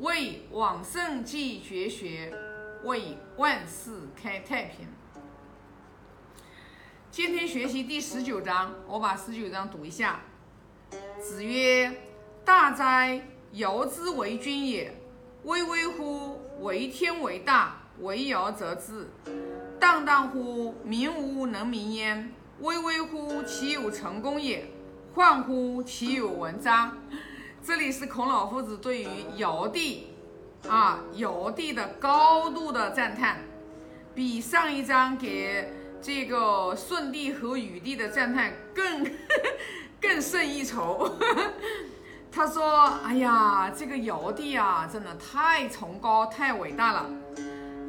为往圣继绝学，为万世开太平。今天学习第十九章，我把十九章读一下。子曰：“大哉，尧之为君也！巍巍乎，为天为大，为尧则治。荡荡乎，民无能名焉。巍巍乎，其有成功也！焕乎，其有文章。”这里是孔老夫子对于尧帝啊，尧帝的高度的赞叹，比上一章给。这个舜帝和禹帝的赞叹更 更胜一筹。他说：“哎呀，这个尧帝啊，真的太崇高、太伟大了。”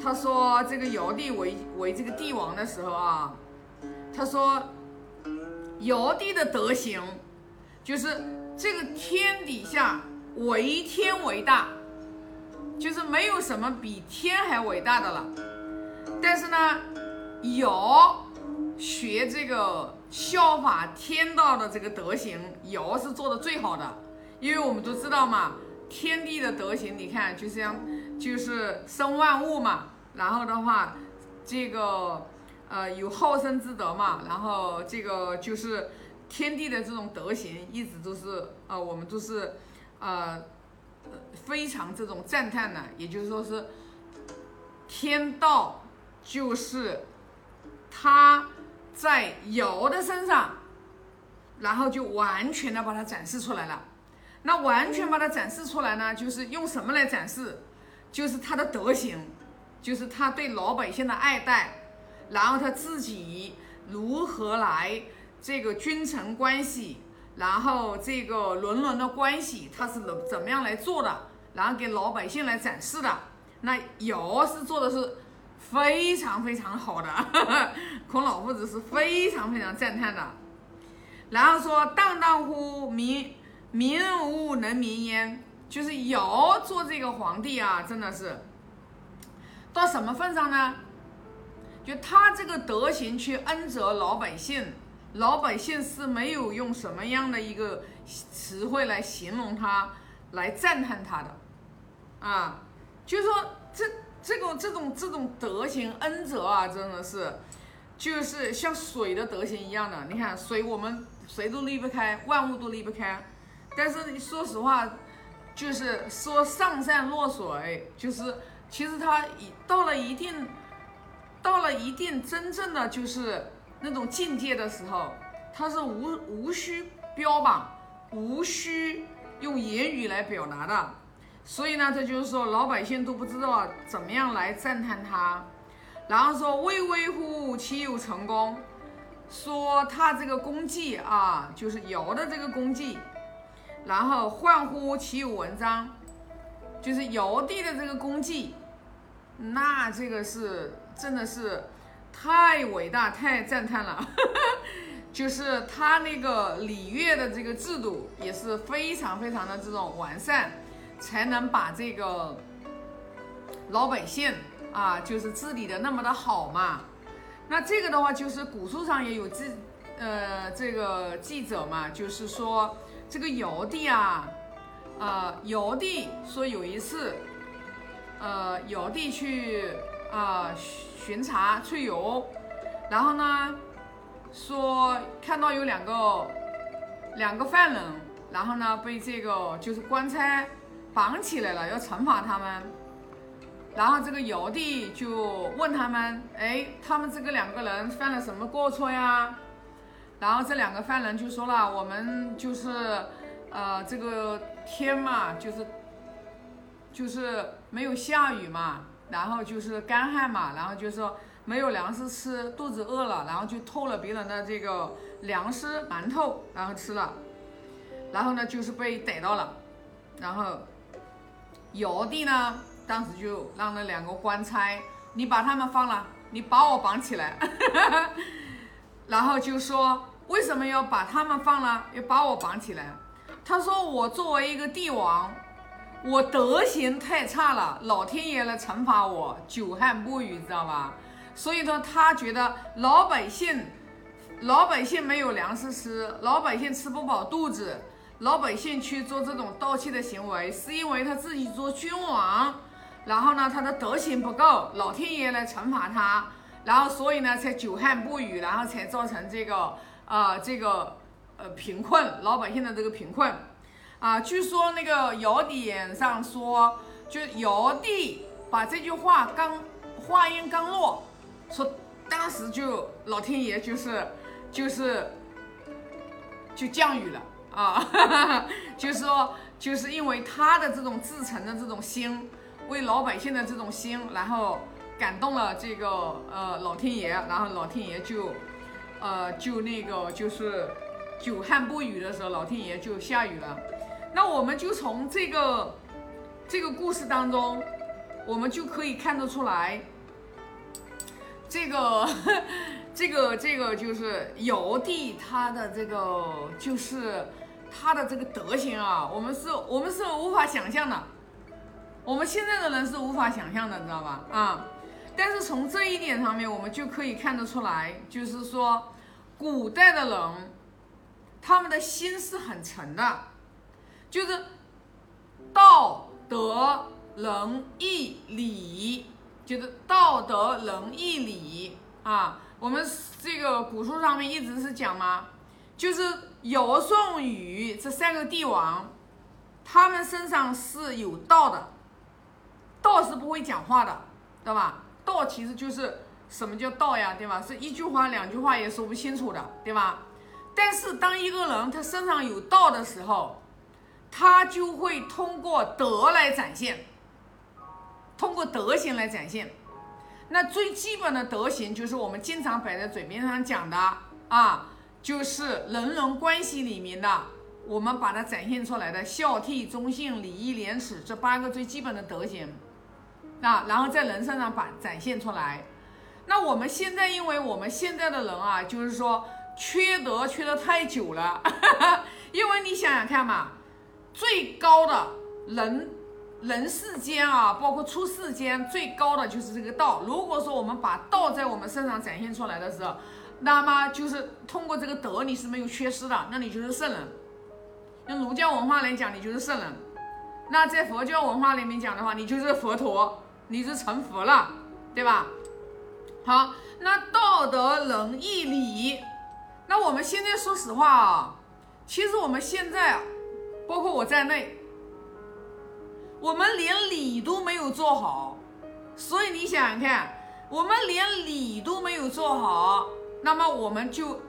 他说：“这个尧帝为为这个帝王的时候啊，他说尧帝的德行，就是这个天底下为天为大，就是没有什么比天还伟大的了。但是呢。”尧学这个效法天道的这个德行，尧是做的最好的，因为我们都知道嘛，天地的德行，你看就像就是生万物嘛，然后的话，这个呃有好生之德嘛，然后这个就是天地的这种德行，一直都是呃我们都是呃非常这种赞叹的，也就是说是天道就是。他在尧的身上，然后就完全的把它展示出来了。那完全把它展示出来呢，就是用什么来展示？就是他的德行，就是他对老百姓的爱戴，然后他自己如何来这个君臣关系，然后这个伦伦的关系，他是怎怎么样来做的，然后给老百姓来展示的。那尧是做的是。非常非常好的，孔老夫子是非常非常赞叹的。然后说：“荡荡乎民，民无能民焉。”就是尧做这个皇帝啊，真的是到什么份上呢？就他这个德行去恩泽老百姓，老百姓是没有用什么样的一个词汇来形容他，来赞叹他的啊，就是说这。这种这种这种德行恩泽啊，真的是，就是像水的德行一样的。你看水，我们谁都离不开，万物都离不开。但是你说实话，就是说上善若水，就是其实它一到了一定，到了一定真正的就是那种境界的时候，他是无无需标榜，无需用言语来表达的。所以呢，这就是说老百姓都不知道怎么样来赞叹他，然后说巍巍乎其有成功，说他这个功绩啊，就是尧的这个功绩，然后焕乎其有文章，就是尧帝的这个功绩，那这个是真的是太伟大、太赞叹了，就是他那个礼乐的这个制度也是非常非常的这种完善。才能把这个老百姓啊，就是治理的那么的好嘛。那这个的话，就是古书上也有记，呃，这个记者嘛，就是说这个尧帝啊，呃，尧帝说有一次，呃，尧帝去啊巡查出游，然后呢，说看到有两个两个犯人，然后呢被这个就是官差。绑起来了，要惩罚他们。然后这个尧帝就问他们：“哎，他们这个两个人犯了什么过错呀？”然后这两个犯人就说了：“我们就是，呃，这个天嘛，就是就是没有下雨嘛，然后就是干旱嘛，然后就说没有粮食吃，肚子饿了，然后就偷了别人的这个粮食馒头，然后吃了，然后呢就是被逮到了，然后。”尧帝呢，当时就让那两个官差，你把他们放了，你把我绑起来，然后就说为什么要把他们放了，要把我绑起来？他说我作为一个帝王，我德行太差了，老天爷来惩罚我，久旱不雨，知道吧？所以说他觉得老百姓，老百姓没有粮食吃，老百姓吃不饱肚子。老百姓去做这种盗窃的行为，是因为他自己做君王，然后呢，他的德行不够，老天爷来惩罚他，然后所以呢，才久旱不雨，然后才造成这个啊这个呃贫困，老百姓的这个贫困啊。据说那个尧典上说，就尧帝把这句话刚话音刚落，说当时就老天爷就是就是就降雨了。啊，就是说，就是因为他的这种至诚的这种心，为老百姓的这种心，然后感动了这个呃老天爷，然后老天爷就，呃就那个就是久旱不雨的时候，老天爷就下雨了。那我们就从这个这个故事当中，我们就可以看得出来，这个这个这个就是尧帝他的这个就是。他的这个德行啊，我们是我们是无法想象的，我们现在的人是无法想象的，你知道吧？啊，但是从这一点上面，我们就可以看得出来，就是说，古代的人，他们的心是很诚的，就是道德仁义礼，就是道德仁义礼啊。我们这个古书上面一直是讲嘛，就是。尧、舜、禹这三个帝王，他们身上是有道的，道是不会讲话的，对吧？道其实就是什么叫道呀，对吧？是一句话、两句话也说不清楚的，对吧？但是当一个人他身上有道的时候，他就会通过德来展现，通过德行来展现。那最基本的德行就是我们经常摆在嘴面上讲的啊。就是人伦关系里面的，我们把它展现出来的孝悌忠信礼义廉耻这八个最基本的德行，啊，然后在人身上把展现出来。那我们现在，因为我们现在的人啊，就是说缺德缺的太久了，因为你想想看嘛，最高的人人世间啊，包括出世间最高的就是这个道。如果说我们把道在我们身上展现出来的时候，那么就是通过这个德，你是没有缺失的，那你就是圣人。用儒教文化来讲，你就是圣人。那在佛教文化里面讲的话，你就是佛陀，你是成佛了，对吧？好，那道德仁义礼，那我们现在说实话啊，其实我们现在，包括我在内，我们连礼都没有做好。所以你想想看，我们连礼都没有做好。那么我们就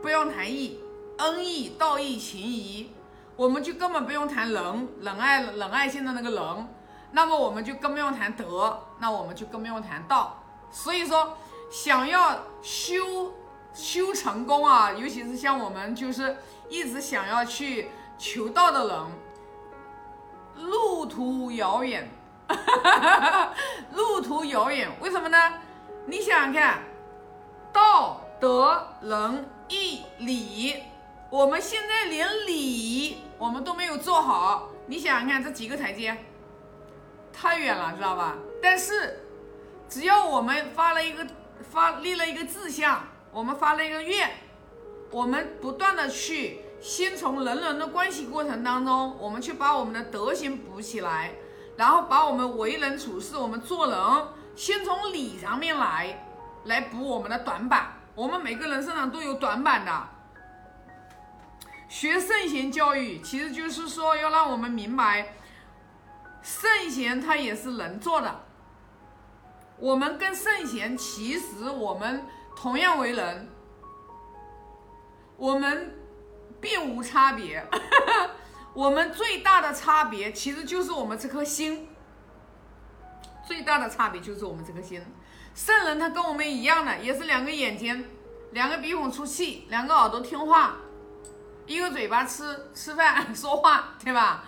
不用谈义、恩义、道义、情义，我们就根本不用谈仁、仁爱、仁爱心的那个仁。那么我们就更不用谈德，那我们就更不用谈道。所以说，想要修修成功啊，尤其是像我们就是一直想要去求道的人，路途遥远，路途遥远。为什么呢？你想想看。道德仁义礼，我们现在连礼我们都没有做好，你想想看这几个台阶，太远了，知道吧？但是只要我们发了一个发立了一个志向，我们发了一个愿，我们不断的去先从人人的关系过程当中，我们去把我们的德行补起来，然后把我们为人处事，我们做人先从礼上面来。来补我们的短板，我们每个人身上都有短板的。学圣贤教育，其实就是说要让我们明白，圣贤他也是人做的。我们跟圣贤其实我们同样为人，我们并无差别。我们最大的差别其实就是我们这颗心，最大的差别就是我们这颗心。圣人他跟我们一样的，也是两个眼睛，两个鼻孔出气，两个耳朵听话，一个嘴巴吃吃饭 说话，对吧？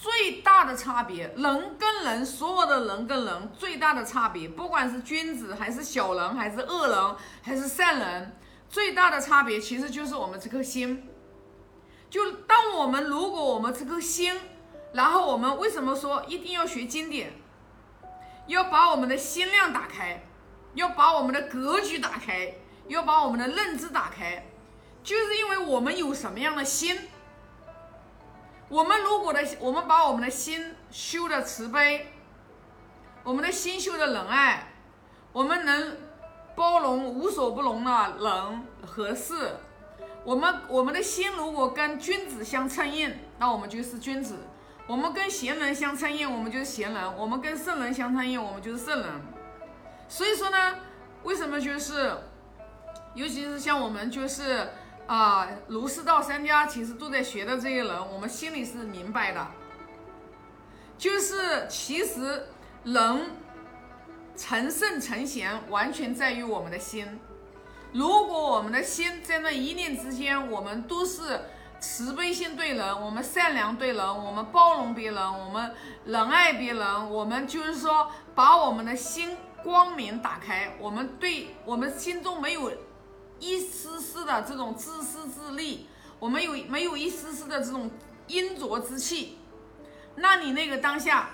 最大的差别，人跟人，所有的人跟人最大的差别，不管是君子还是小人，还是恶人，还是善人，最大的差别其实就是我们这颗心。就当我们如果我们这颗心，然后我们为什么说一定要学经典？要把我们的心量打开，要把我们的格局打开，要把我们的认知打开，就是因为我们有什么样的心，我们如果的，我们把我们的心修的慈悲，我们的心修的仁爱，我们能包容无所不容的人和事。我们我们的心如果跟君子相称应，那我们就是君子；我们跟贤人相称应，我们就是贤人；我们跟圣人相称应，我们就是圣人。所以说呢，为什么就是，尤其是像我们就是啊，儒释道三家其实都在学的这些人，我们心里是明白的，就是其实人成圣成贤，完全在于我们的心。如果我们的心在那一念之间，我们都是慈悲心对人，我们善良对人，我们包容别人，我们仁爱别人，我们就是说把我们的心光明打开，我们对我们心中没有一丝丝的这种自私自利，我们有没有一丝丝的这种阴浊之气？那你那个当下，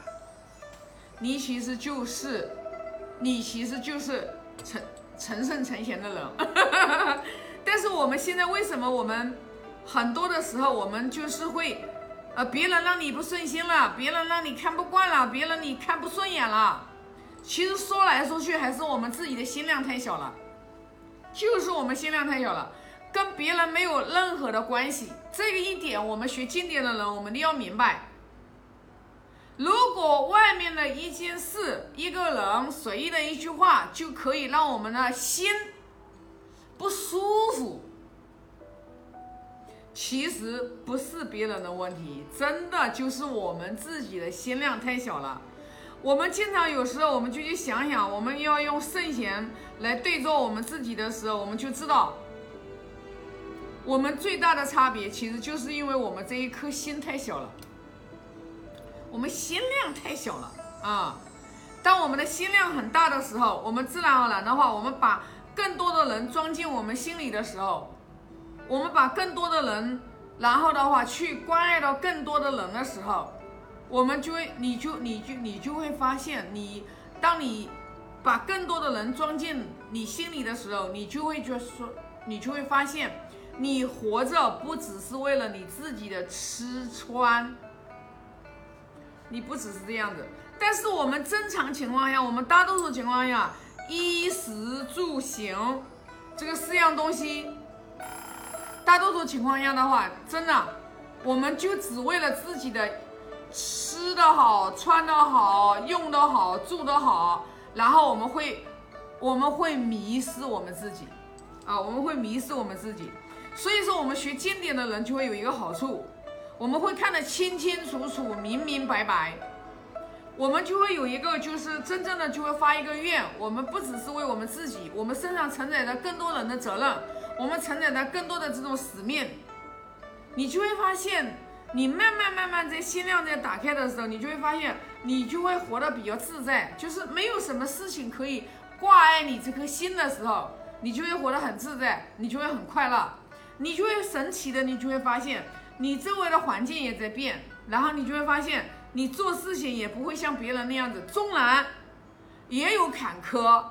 你其实就是，你其实就是成。成圣成贤的人，但是我们现在为什么我们很多的时候我们就是会，呃，别人让你不顺心了，别人让你看不惯了，别人你看不顺眼了，其实说来说去还是我们自己的心量太小了，就是我们心量太小了，跟别人没有任何的关系。这个一点我们学经典的人，我们一定要明白。如果外面的一件事、一个人、随意的一句话，就可以让我们的心不舒服，其实不是别人的问题，真的就是我们自己的心量太小了。我们经常有时候，我们就去想想，我们要用圣贤来对照我们自己的时候，我们就知道，我们最大的差别，其实就是因为我们这一颗心太小了。我们心量太小了啊！当我们的心量很大的时候，我们自然而然的话，我们把更多的人装进我们心里的时候，我们把更多的人，然后的话去关爱到更多的人的时候，我们就会，你就，你就，你就会发现，你当你把更多的人装进你心里的时候，你就会觉说，你就会发现，你活着不只是为了你自己的吃穿。你不只是这样子，但是我们正常情况下，我们大多数情况下，衣食住行这个四样东西，大多数情况下的话，真的，我们就只为了自己的吃的好、穿的好、用的好、住的好，然后我们会，我们会迷失我们自己，啊，我们会迷失我们自己。所以说，我们学经典的人就会有一个好处。我们会看得清清楚楚、明明白白，我们就会有一个，就是真正的就会发一个愿。我们不只是为我们自己，我们身上承载着更多人的责任，我们承载着更多的这种使命。你就会发现，你慢慢慢慢在心量在打开的时候，你就会发现，你就会活得比较自在，就是没有什么事情可以挂碍你这颗心的时候，你就会活得很自在，你就会很快乐，你就会神奇的，你就会发现。你周围的环境也在变，然后你就会发现，你做事情也不会像别人那样子，纵然也有坎坷，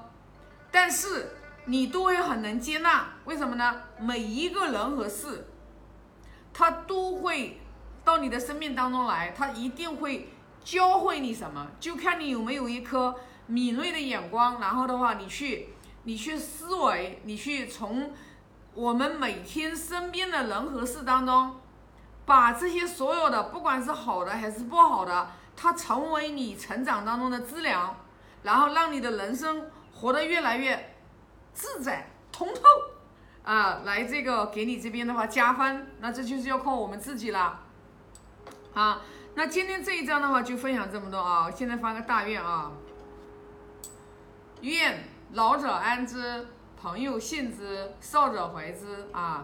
但是你都会很能接纳。为什么呢？每一个人和事，他都会到你的生命当中来，他一定会教会你什么，就看你有没有一颗敏锐的眼光。然后的话，你去，你去思维，你去从我们每天身边的人和事当中。把这些所有的，不管是好的还是不好的，它成为你成长当中的资粮，然后让你的人生活得越来越自在、通透，啊，来这个给你这边的话加分，那这就是要靠我们自己了。好，那今天这一章的话就分享这么多啊，现在发个大愿啊，愿老者安之，朋友信之，少者怀之啊。